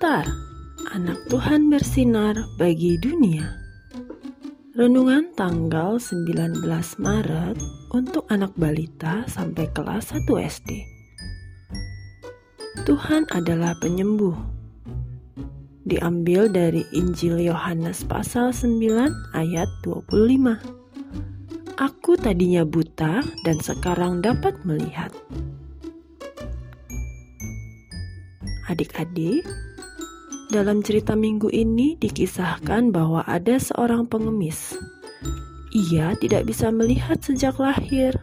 Star, anak Tuhan bersinar bagi dunia. Renungan tanggal 19 Maret untuk anak balita sampai kelas 1 SD. Tuhan adalah penyembuh. Diambil dari Injil Yohanes pasal 9 ayat 25. Aku tadinya buta dan sekarang dapat melihat. Adik-adik, dalam cerita minggu ini dikisahkan bahwa ada seorang pengemis. Ia tidak bisa melihat sejak lahir.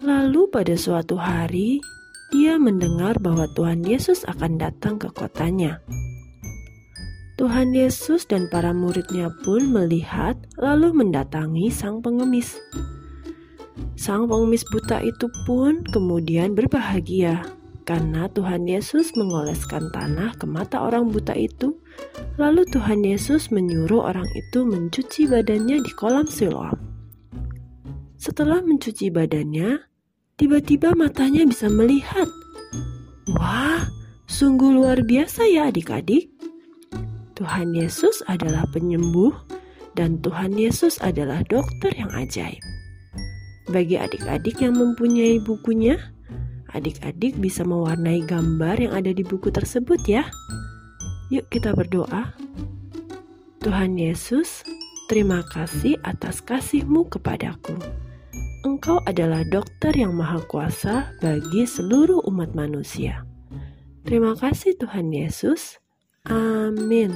Lalu pada suatu hari, ia mendengar bahwa Tuhan Yesus akan datang ke kotanya. Tuhan Yesus dan para muridnya pun melihat lalu mendatangi sang pengemis. Sang pengemis buta itu pun kemudian berbahagia karena Tuhan Yesus mengoleskan tanah ke mata orang buta itu, lalu Tuhan Yesus menyuruh orang itu mencuci badannya di kolam Siloam. Setelah mencuci badannya, tiba-tiba matanya bisa melihat. Wah, sungguh luar biasa ya adik-adik. Tuhan Yesus adalah penyembuh dan Tuhan Yesus adalah dokter yang ajaib. Bagi adik-adik yang mempunyai bukunya, adik-adik bisa mewarnai gambar yang ada di buku tersebut ya. Yuk kita berdoa. Tuhan Yesus, terima kasih atas kasih-Mu kepadaku. Engkau adalah dokter yang maha kuasa bagi seluruh umat manusia. Terima kasih Tuhan Yesus. Amin.